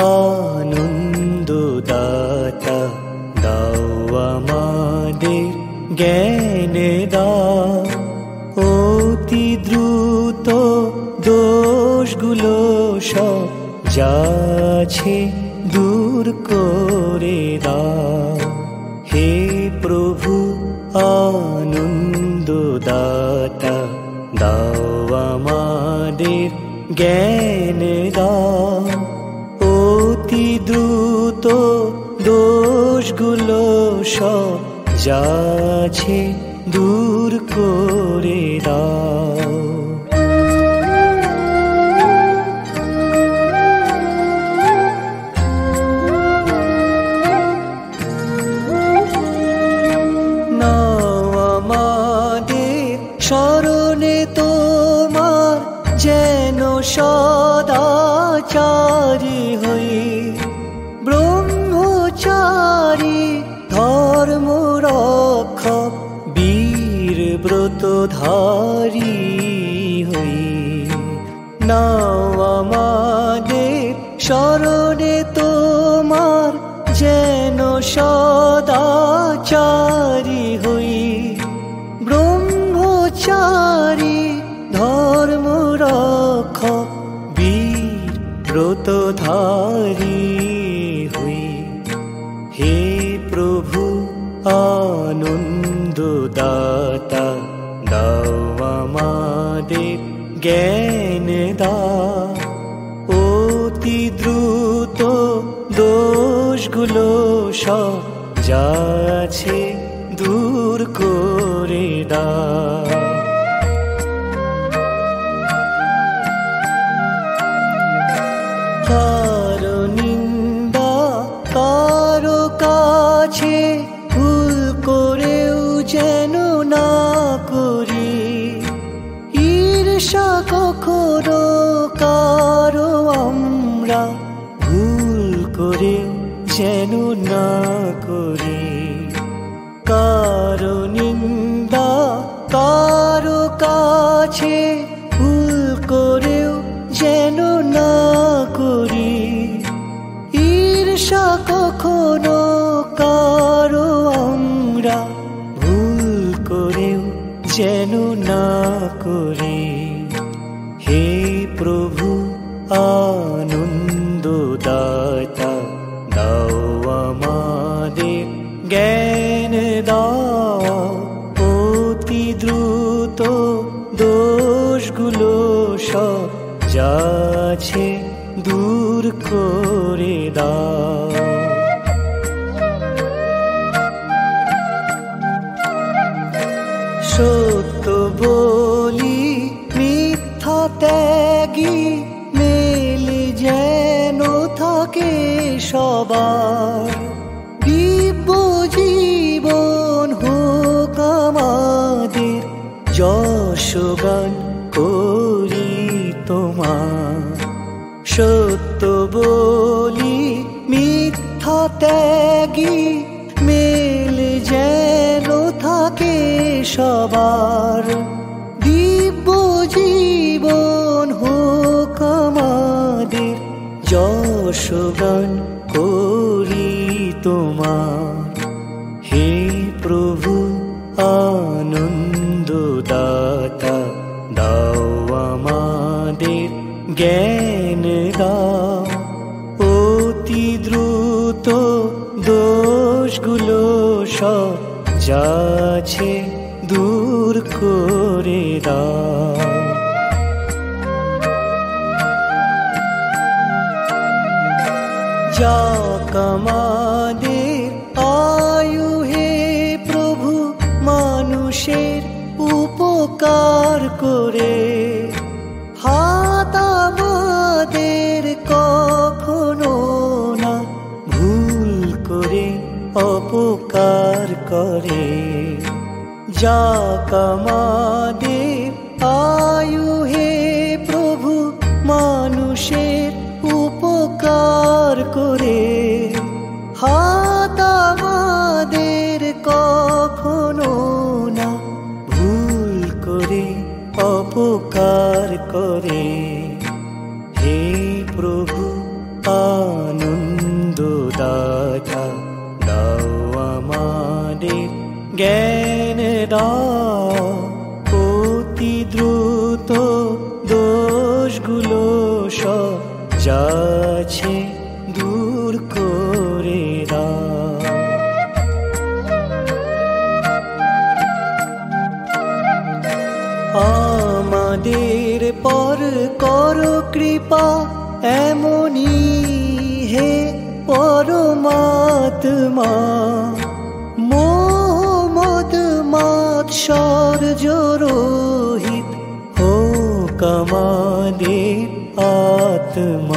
আনন্দ দাতা দাও আমাদের জ্ঞান দা অতি দ্রুত দোষগুলো সব যাছে দূর করে দা। হে প্রভু আনন্দ দাতা দাও আমাদের জ্ঞান দা অতি দ্রুত দোষগুলো সব যাছে দূর করে দাও। রক্ষক বীর ব্রতধারী হই নাও আমাদের স্মরণে তোমার যেন সদাচারী হই। ব্রহ্মচারী ধর্ম রক্ষক বীর ব্রতধারী জ্ঞান দা অতি দ্রুত দোষগুলো সব যাচ্ছে দূর করে দাও যেন না করি। কারও নিন্দা, কারও কাছে ভুল করেও যেন না করি। ঈর্ষা কখনো কারও আমরা ভুল করেও যেন না করি। হে প্রভু আনন্দ অতি দ্রুত দোষগুলো সব যাচ্ছে দূর করে দাও। সত্য বলি, মিথ্যা ত্যাগী, মেলে যেন থাকে সবার। যশগান করি তোমার। সত্য বলি, মিথ্যা ত্যাগী, মেল যেন থাকে সবার। দিব্য জীবন হোক আমাদের যশগান করি তোমার। দোষগুলো সব যাচ্ছে দূর করে দাও। যা কামাদের আয়ু হে প্রভু, মানুষের উপকার করে। হাত অপকার করে। যা কামাদের আয়ু হে প্রভু, মানুষের উপকার করে। হাত আমাদের কখনো না ভুল করে, অপকার করে। হে প্রভু কৃপা এমনই হে পরমাত্মা মোহাম্মদ মাৎসর জোরোহিত হো কমাদের আত্মা আমাদের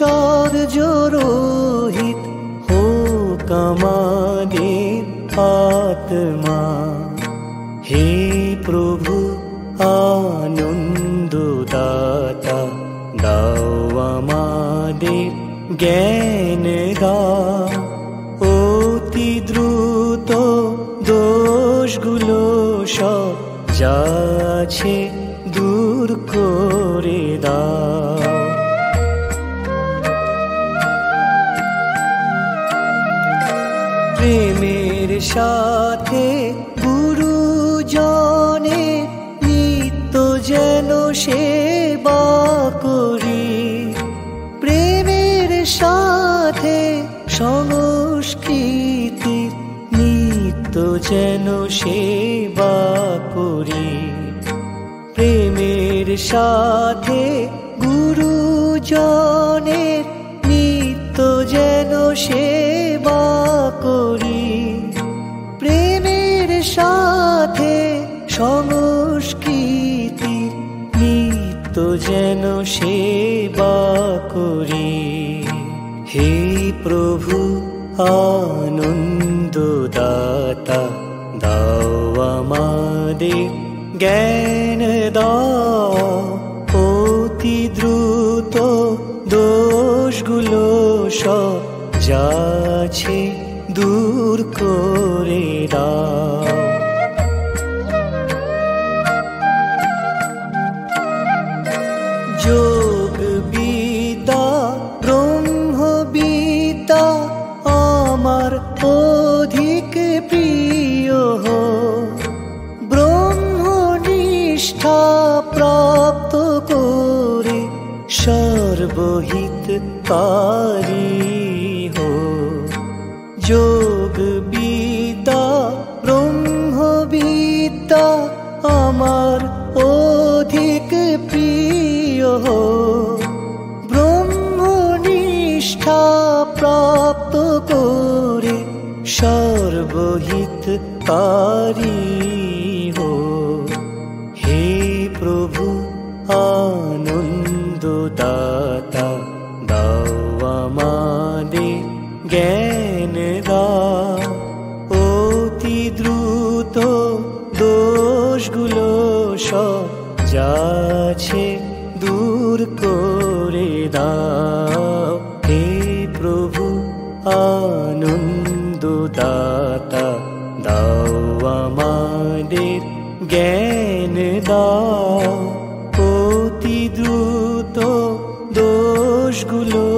মাৎসর জোরোহিত হো কমাদের আত্মা। হে প্রভু আনন্দ দাতা দাও আমাদের জ্ঞান দাও অতি দ্রুত দোষগুলো সব যাচ্ছে দূর করে। প্রেমের সাথে গুরুজনে নিত্য যেন সেবা করি। প্রেমের সাথে সংস্কৃতি নিত্য যেন সেবা করি। প্রেমের সাথে গুরুজনের নিত্য যেন সেবা যেন সেবা করি। হে প্রভু আনন্দ দাতা দাও আমাদের জ্ঞান অতি দ্রুত দোষগুলো সব যাচ্ছে দূর সর্বহিত কারি হো যোগ বিদ্যা ব্রহ্ম বিদ্যা আমার অধিক প্রিয় হো ব্রহ্মনিষ্ঠা প্রাপ্ত করে সর্বহিত কারি জ্ঞান দাও অতি দ্রুত দোষগুলো সব যাচ্ছে দূর করে দাও। হে প্রভু আনন্দ দাতা দাও আমাদের জ্ঞান দাও। অতি দ্রুত দোষগুলো